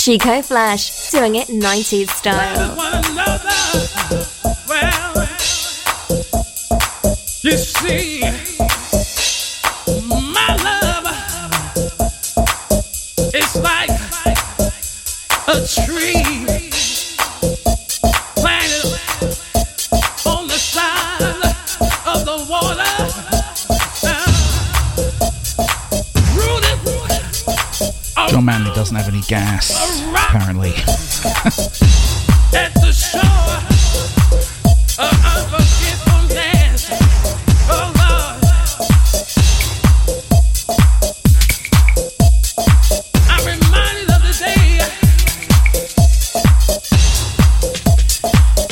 Chico Flash, doing it 90s style. Well, you see, my love is like a tree doesn't have any gas, apparently.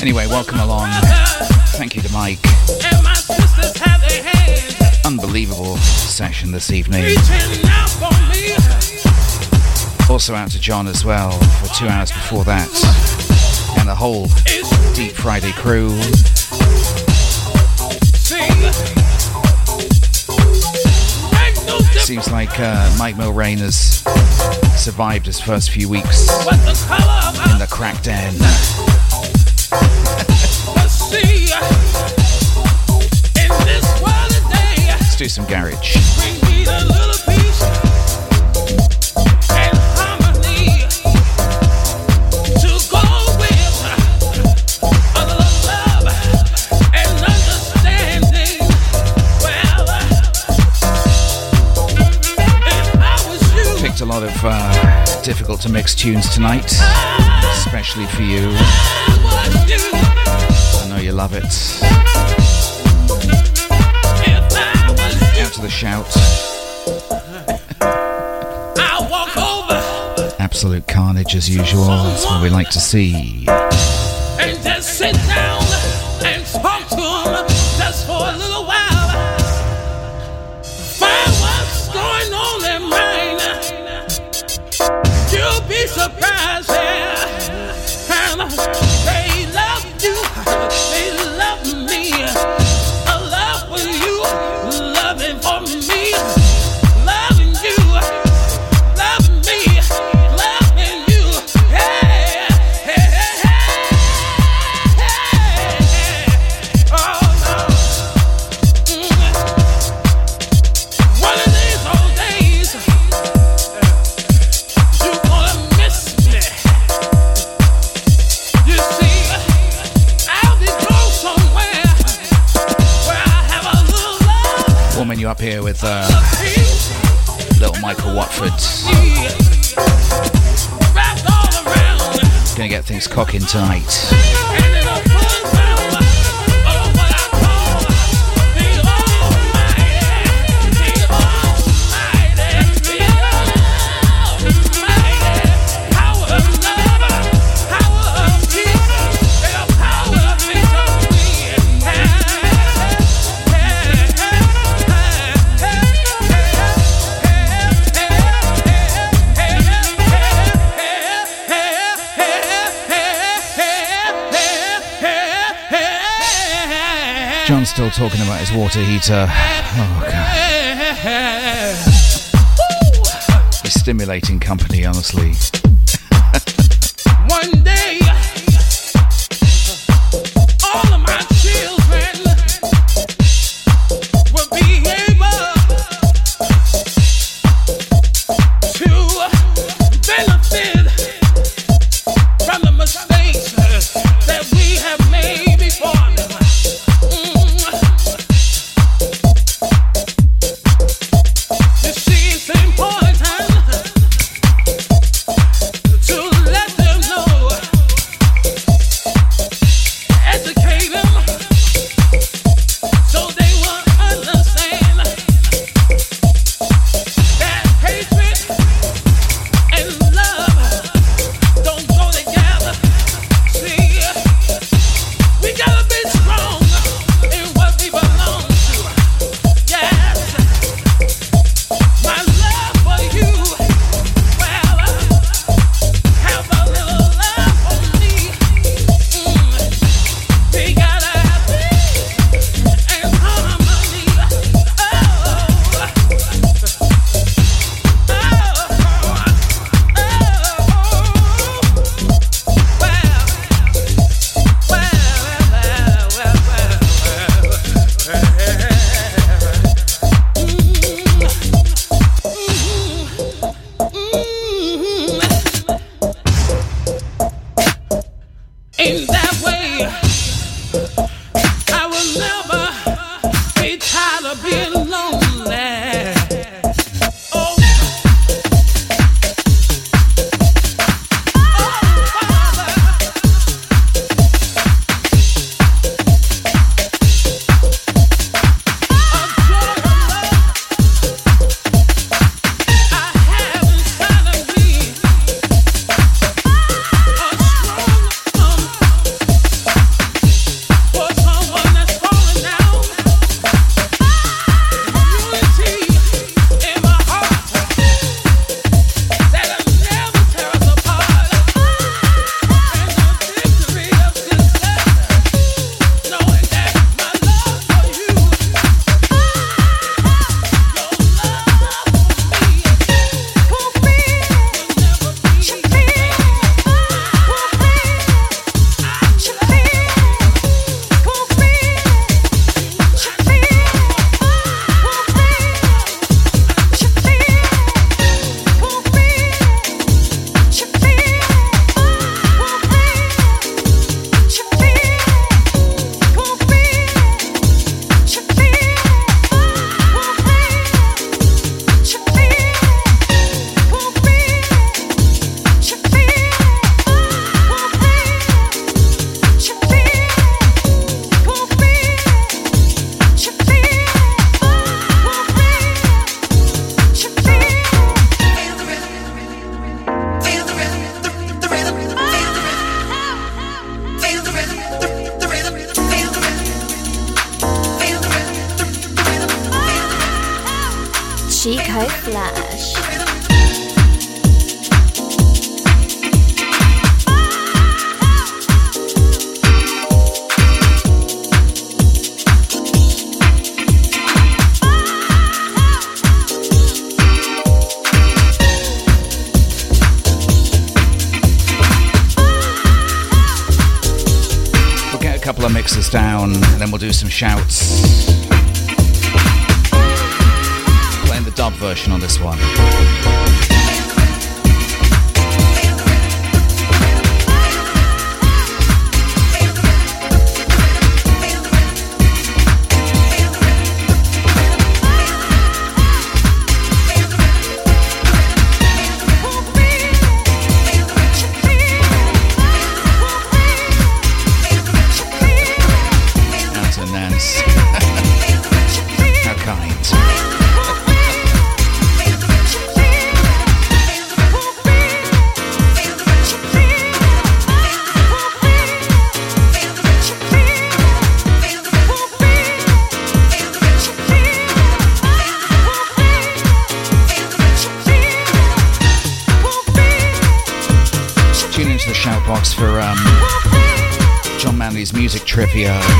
Anyway, welcome along. Thank you to Mike. Unbelievable session this evening. Also out to John as well for two hours before that. And the whole Deep Friday crew. Seems like uh, Mike Mulrain has survived his first few weeks in the crack den. Let's do some garage. Uh, difficult to mix tunes tonight, especially for you. I know you love it. Out to the shout. Absolute carnage as usual. That's what we like to see. and just sit down Cocking tonight. Talking about his water heater. Oh, God. He's stimulating company, honestly. fresh. We'll get a couple of mixes down and then we'll do some shouts. dub version on this one. trivia.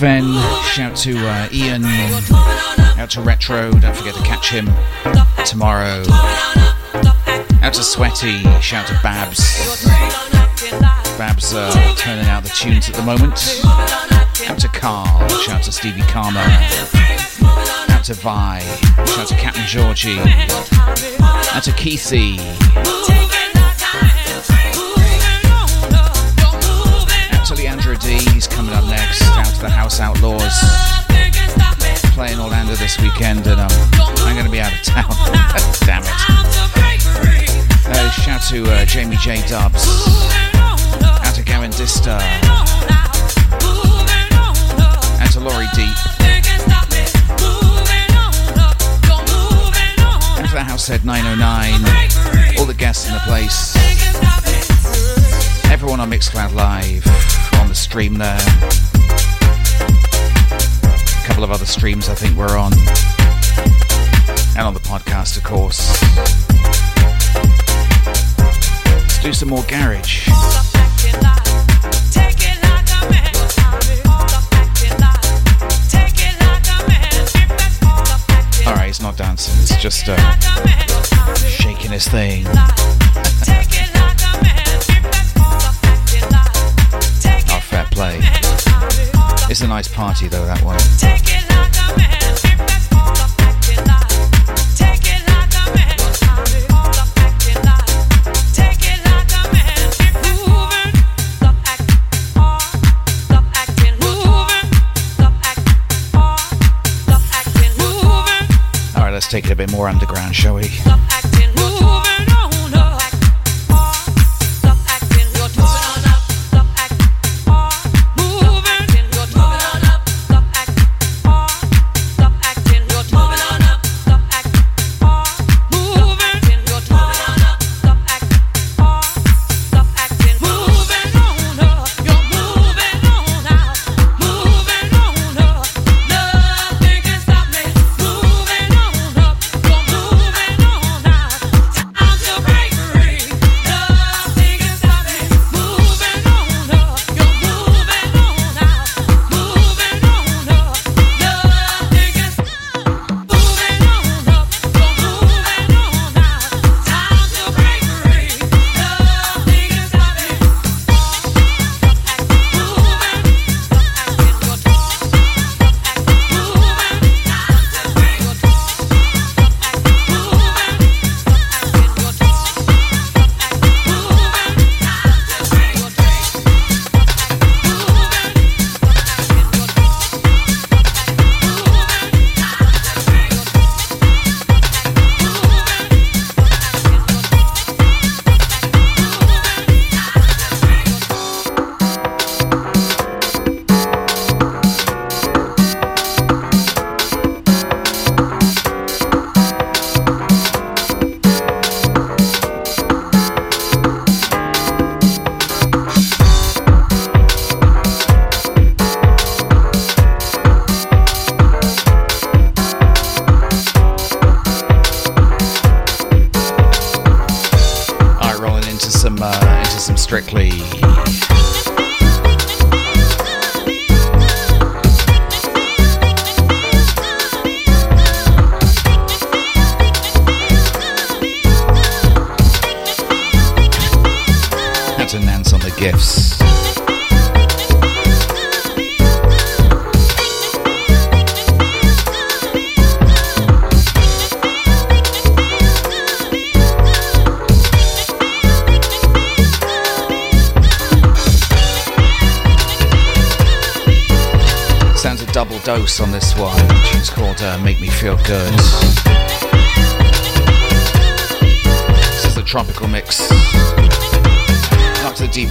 Sven. Shout to uh, Ian. Out to Retro. Don't forget to catch him tomorrow. Out to Sweaty. Shout to Babs. Babs uh, turning out the tunes at the moment. Out to Carl. Shout to Stevie Karma. Out to Vi. Shout to Captain Georgie. Out to Keithy. Out to Leandro D. He's coming up next Out to the House Outlaws playing Orlando this weekend, and um, I'm going to be out of town. Damn it. Uh, shout to uh, Jamie J. Dubs. Out to Gavin Dista. And to Laurie Deep. Head 909. All the guests in the place. Everyone on Mixcloud Live on the stream there A couple of other streams I think we're on. And on the podcast, of course. Let's do some more garage. Just uh, shaking his thing. oh, fair play. It's a nice party though, that one. Take it a bit more underground, shall we?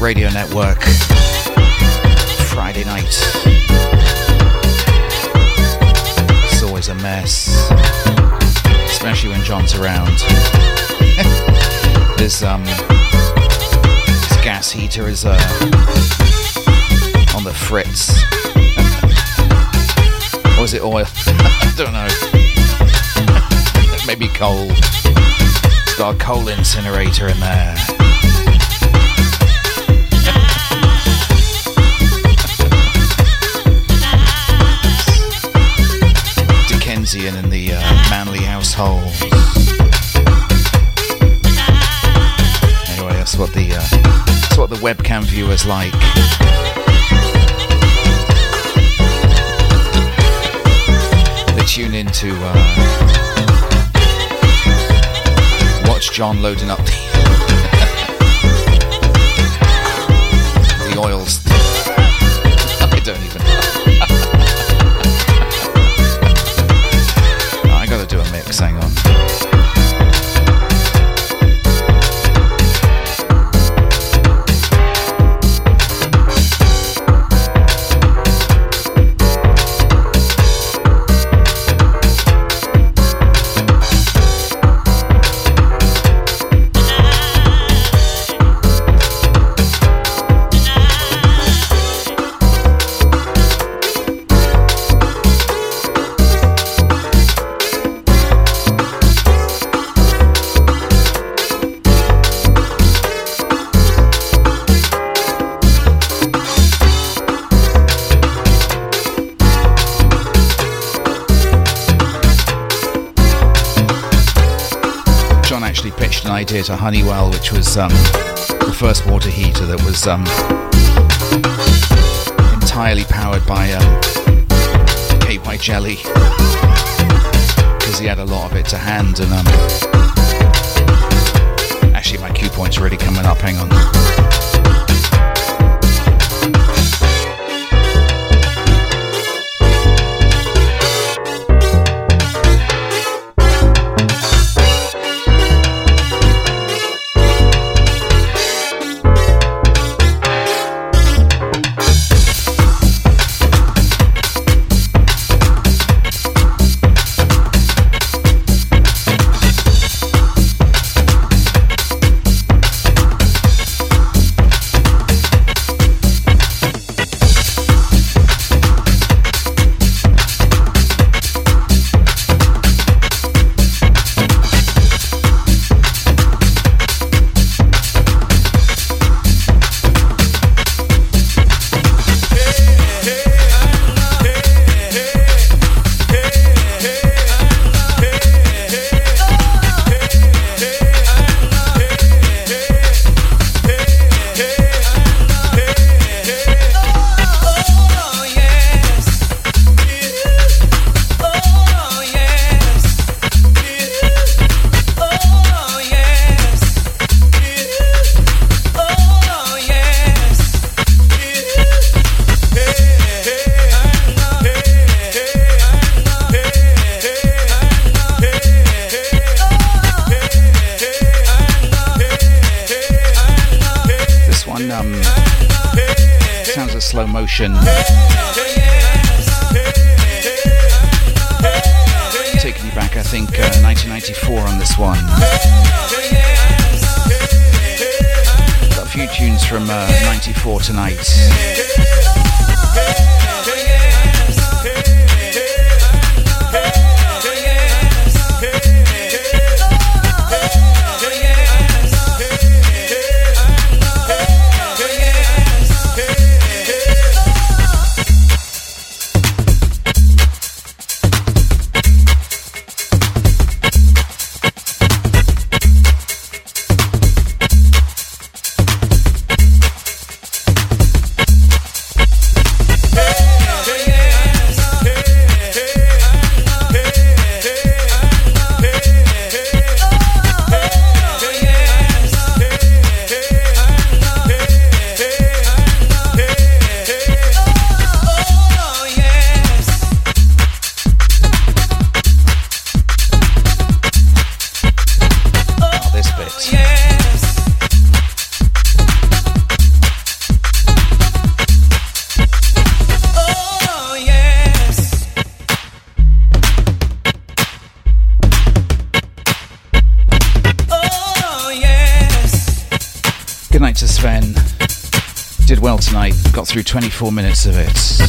Radio Network. Friday night. It's always a mess. Especially when John's around. this um this gas heater is uh on the fritz. Or is it oil? I don't know. Maybe coal. It's got a coal incinerator in there. Dickensian in the uh, manly household. Anyway, that's what the uh, that's what the webcam viewers like. They tune in to uh, watch John loading up the the oils. Idea to Honeywell, which was um, the first water heater that was um, entirely powered by um, Cape by Jelly, because he had a lot of it to hand. And um, actually, my cue point's already coming up. Hang on. Through 24 minutes of it.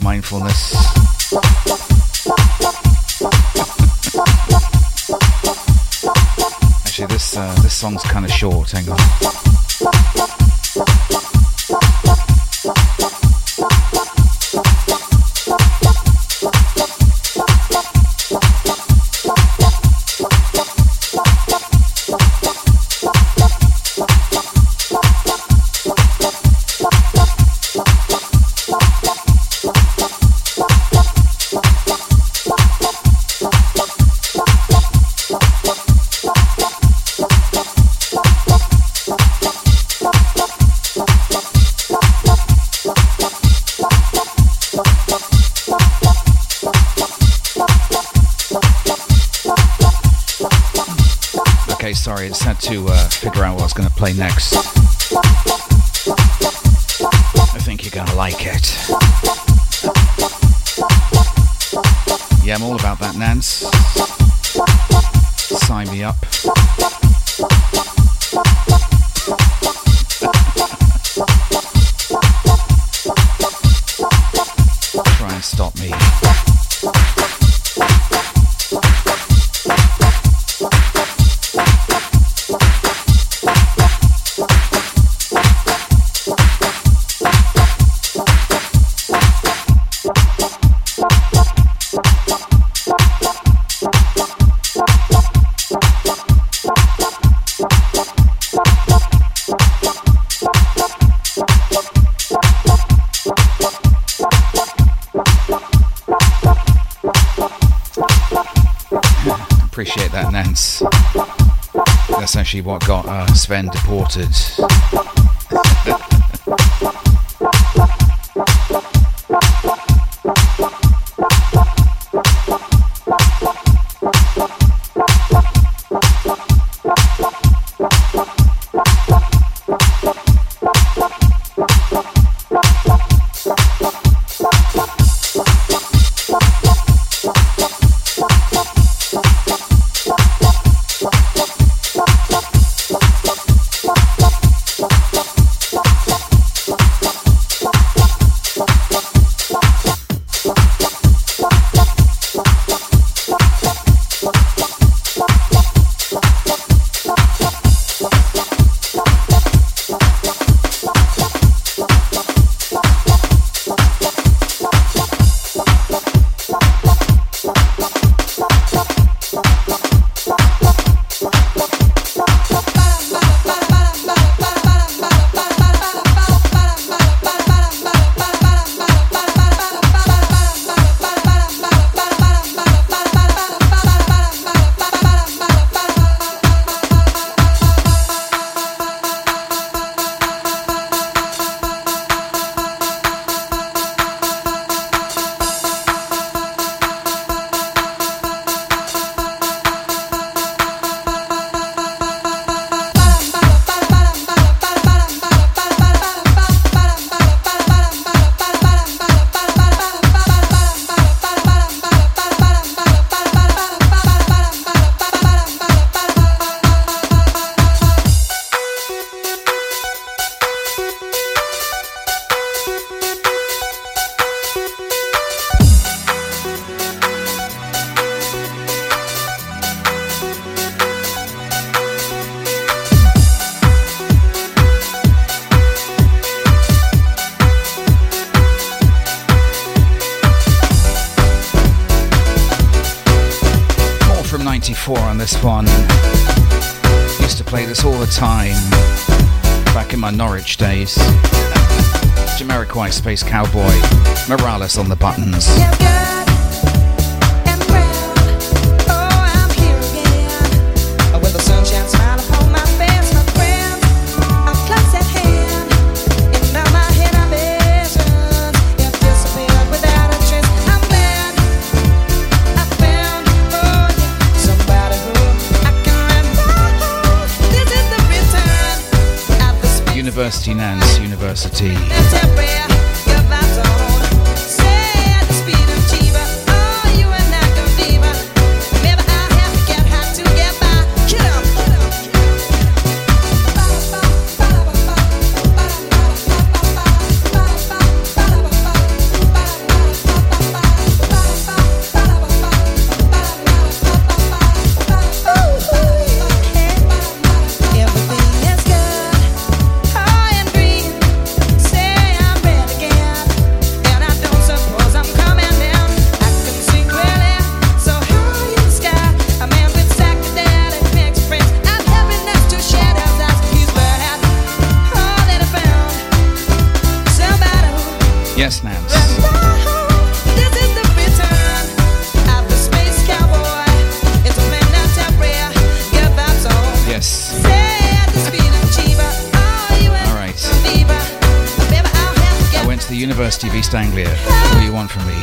mindfulness. Actually, this uh, this song's kind of short. Hang on. Uh, play next. I think you're gonna like it. Yeah, I'm all about that, Nance. Sign me up. Actually what got uh, Sven deported. One. Used to play this all the time back in my Norwich days. Jamiroquai Space Cowboy, Morales on the buttons. University Nance University. University of East Anglia. What do you want from me?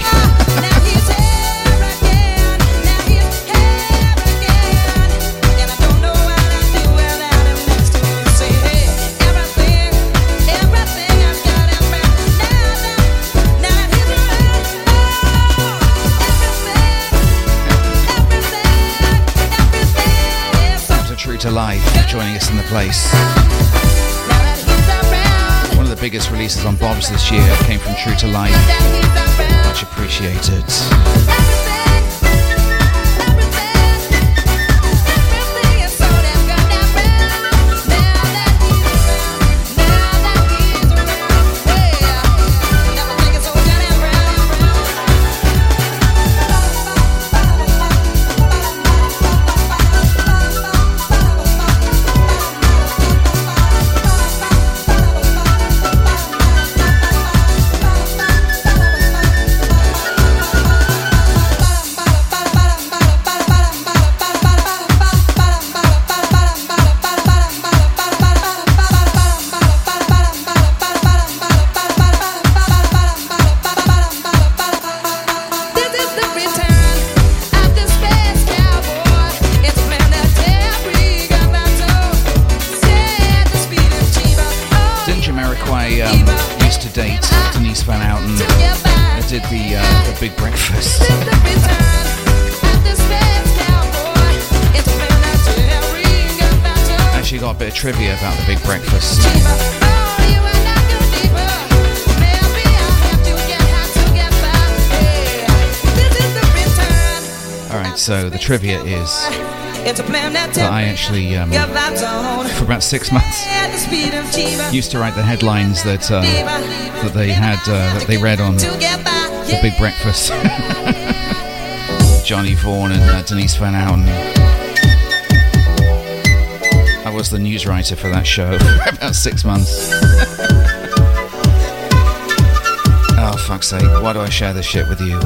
To Life joining us in the place. Biggest releases on Bob's this year came from True to Life. Much appreciated. I actually, um, for about six months, used to write the headlines that uh, that they had uh, that they read on the Big Breakfast. Johnny Vaughan and uh, Denise Van Outen. I was the news writer for that show for about six months. oh fuck's sake! Why do I share this shit with you?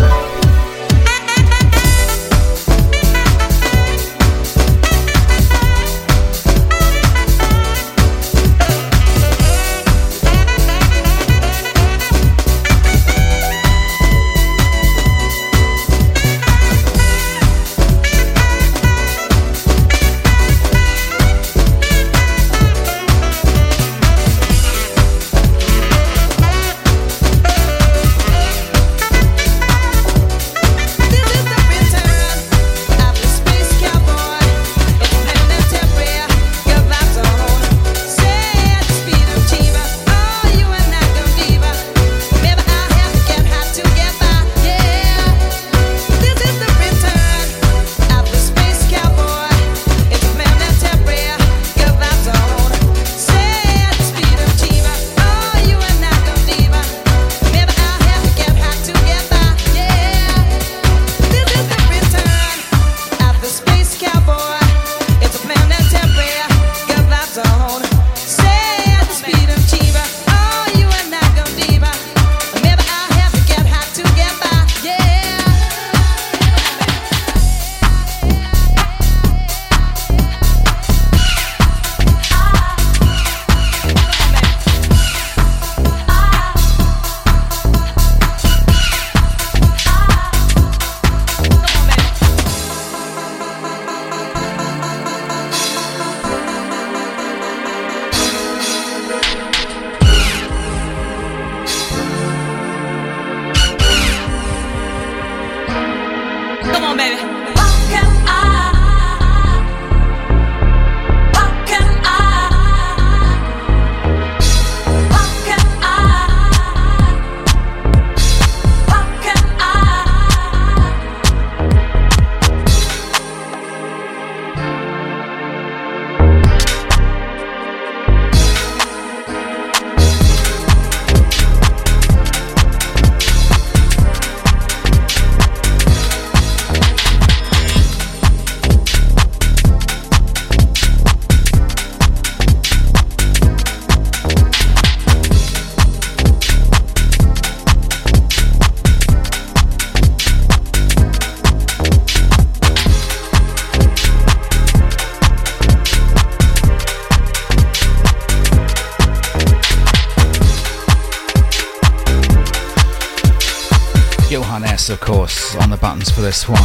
this one.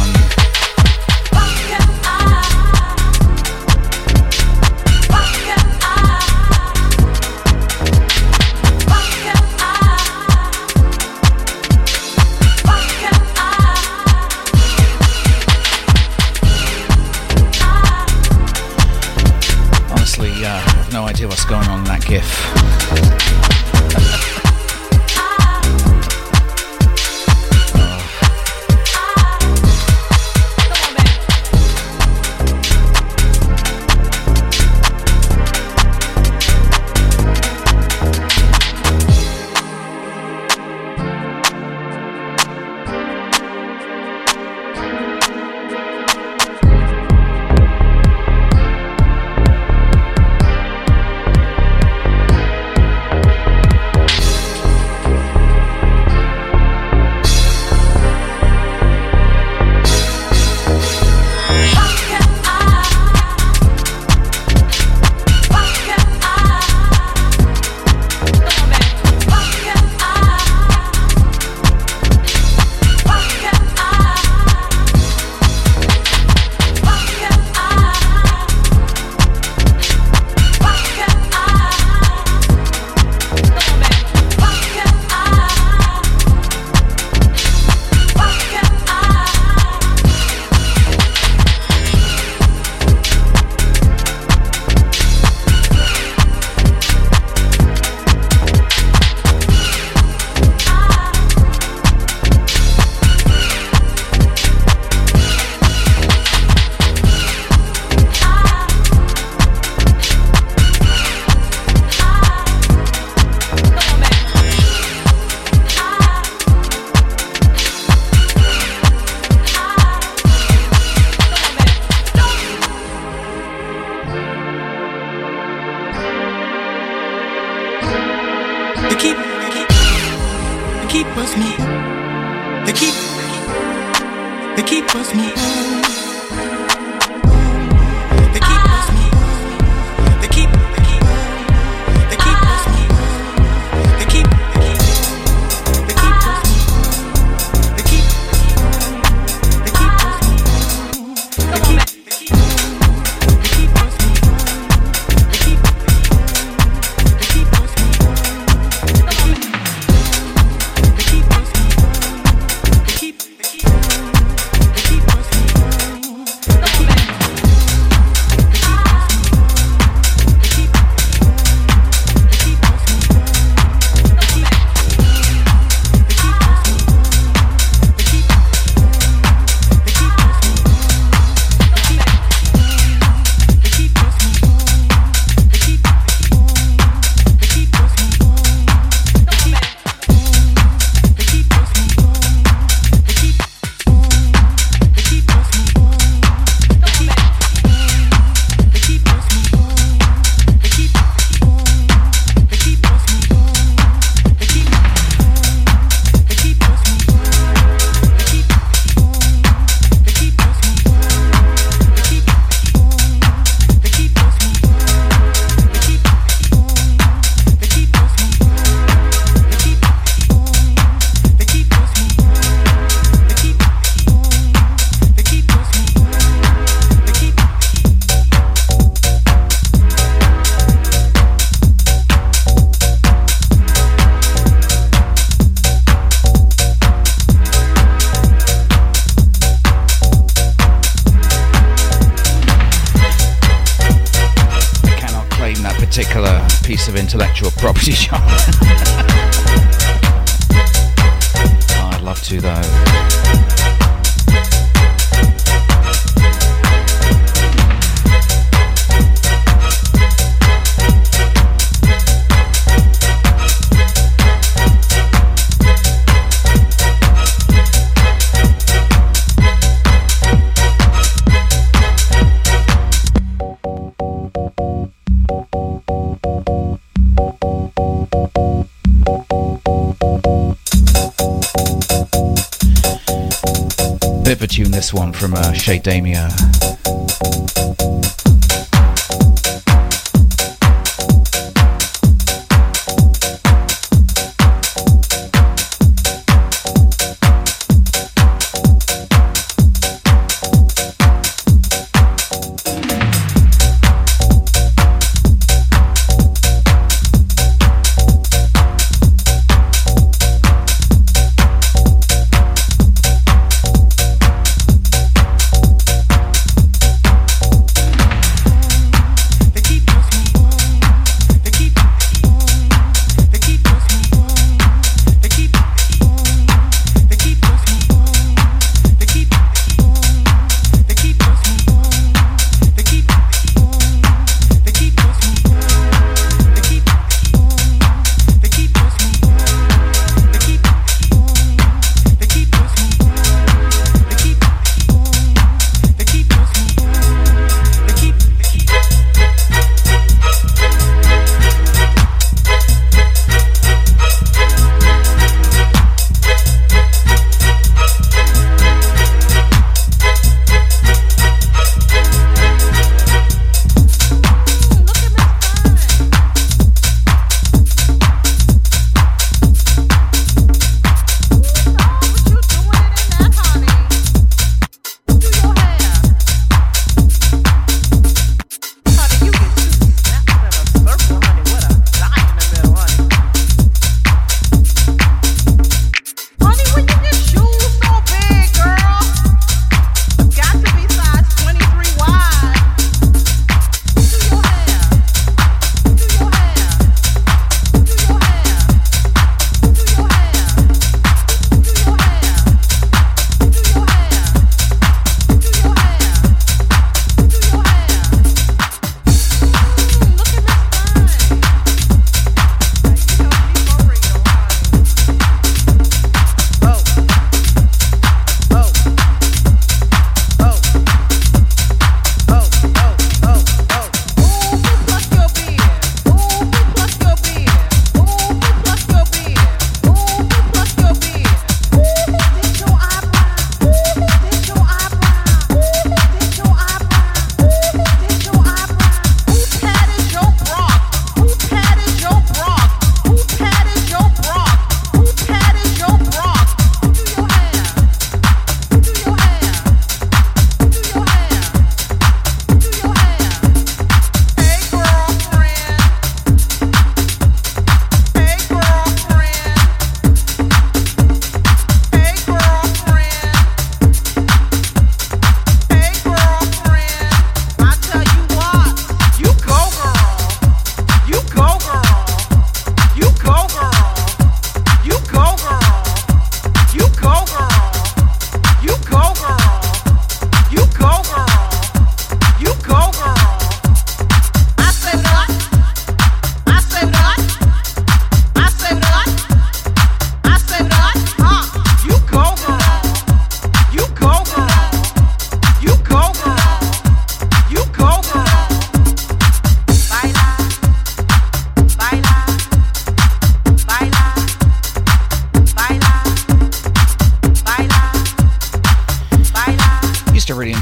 One from uh, Shay Damia.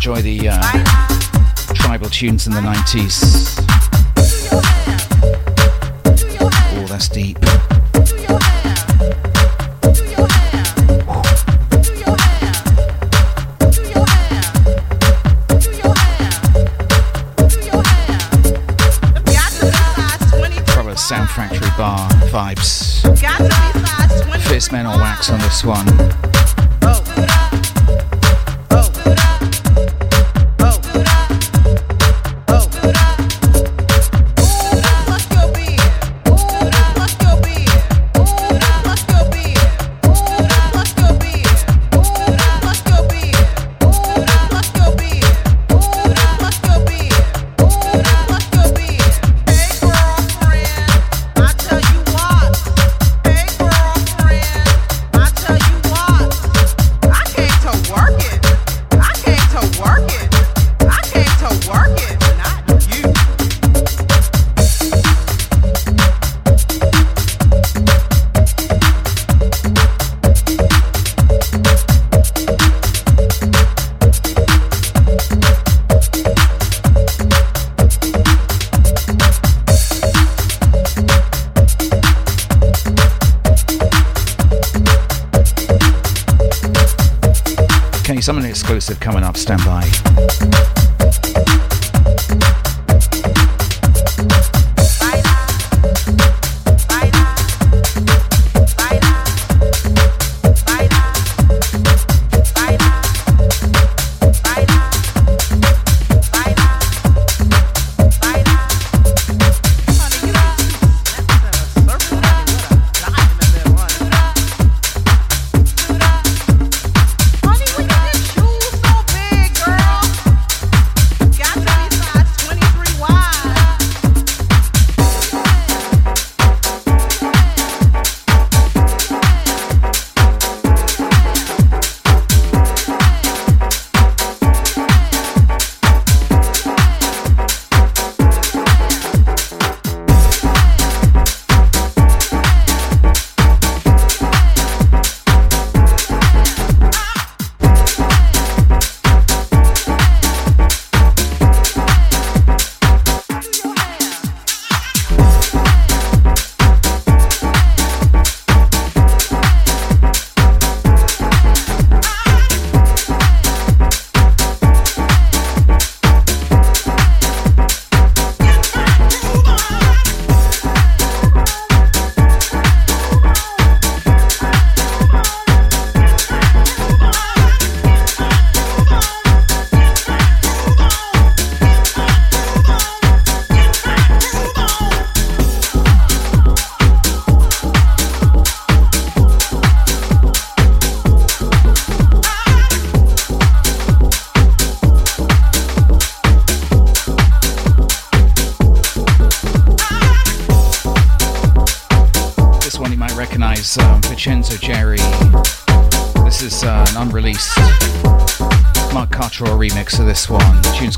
Enjoy the uh, tribal tunes in the 90s. Oh, that's deep. Sound Factory bar vibes. Fierce Men or Wax on this one.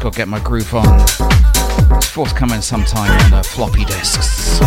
The called Get My Groove On. It's forthcoming sometime on uh, floppy disks.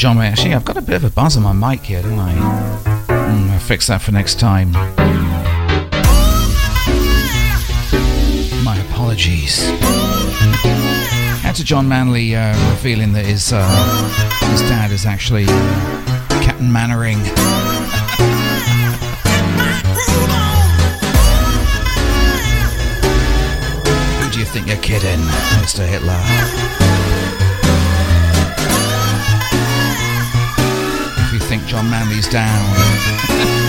John May. Actually, I've got a bit of a buzz on my mic here, don't I? Mm, I'll fix that for next time. My apologies. Out to John Manley uh, revealing that his uh, his dad is actually Captain Mainwaring. Who do you think you're kidding, Mr. Hitler? Manley's down.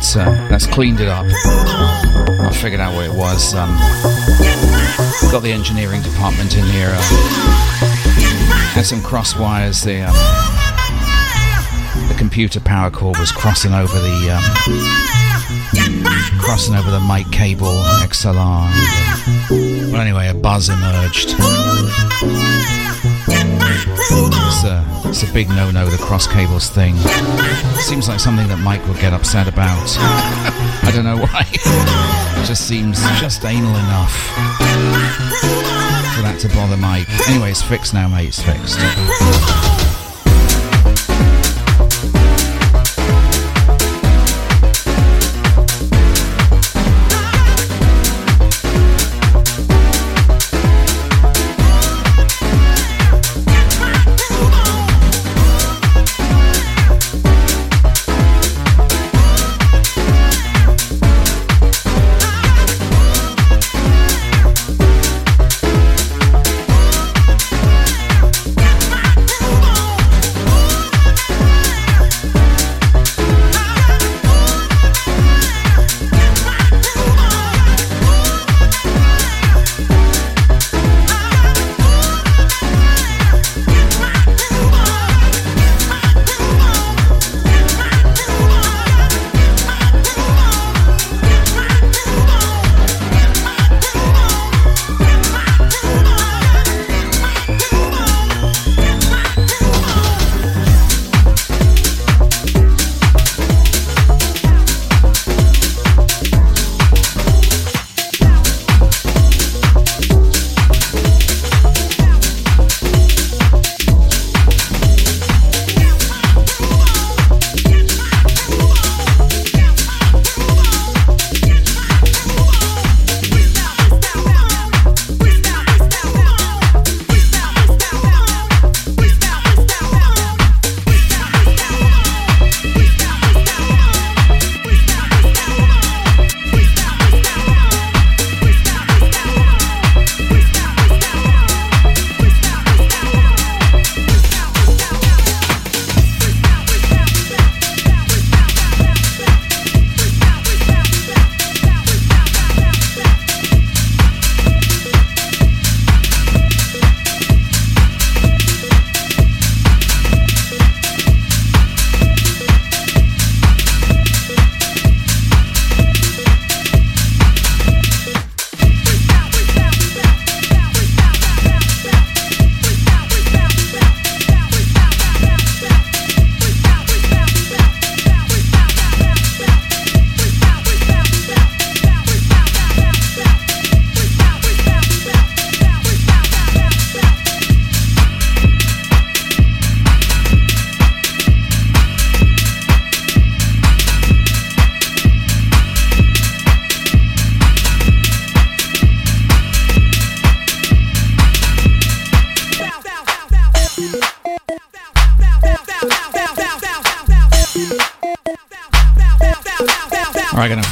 that's uh, that's cleaned it up. I figured out what it was. Um, got the engineering department in here. Uh, had some cross wires. The the computer power cord was crossing over the um, crossing over the mic cable XLR. Well, anyway, a buzz emerged. It's a, it's a big no-no, the cross cables thing. Seems like something that Mike would get upset about. I don't know why. It just seems just anal enough for that to bother Mike. Anyway, it's fixed now, mate. It's fixed.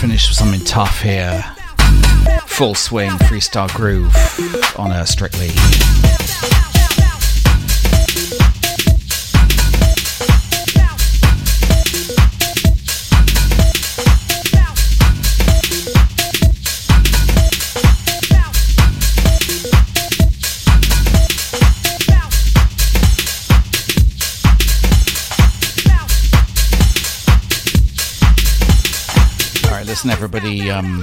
Finish with something tough here. Full swing freestyle groove on a strictly. Listen everybody, um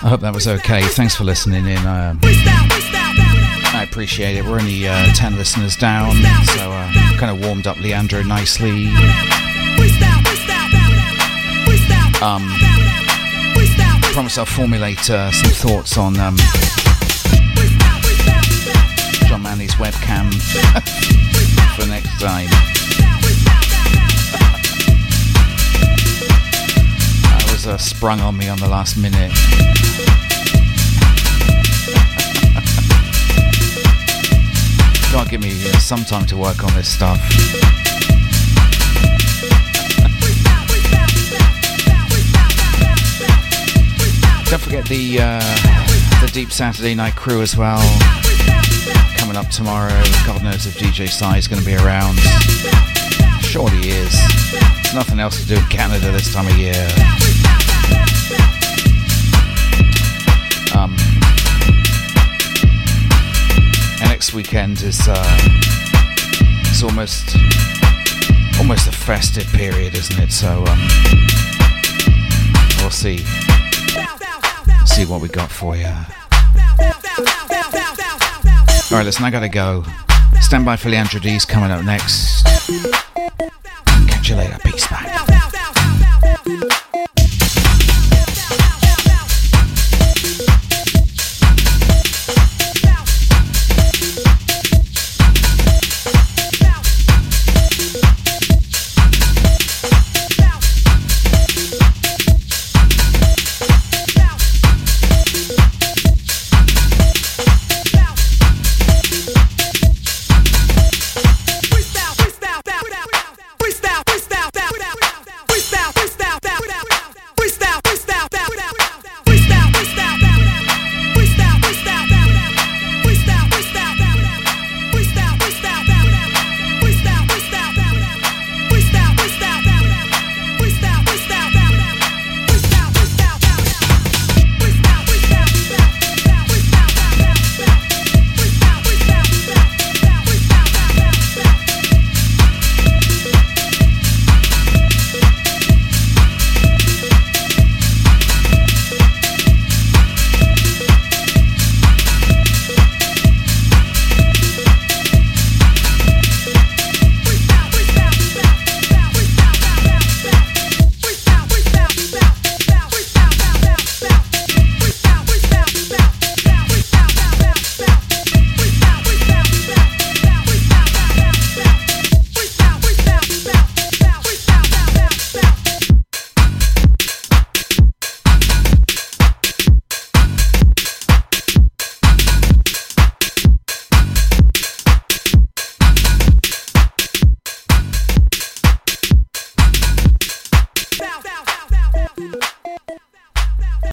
I hope that was okay. Thanks for listening in. Um, I appreciate it. We're only uh, 10 listeners down, so uh, kind of warmed up Leandro nicely. Um, promise I'll formulate uh, some thoughts on um, John Manley's webcam for next time. Uh, sprung on me on the last minute. God, give me some time to work on this stuff. Don't forget the uh, the Deep Saturday Night crew as well. Coming up tomorrow. God knows if DJ Sai is going to be around. Surely he is. Nothing else to do in Canada this time of year. Next weekend is uh, it's almost almost a festive period, isn't it? So um, we'll see see what we got for you. All right, listen, I gotta go. Stand by for Leandro D's coming up next.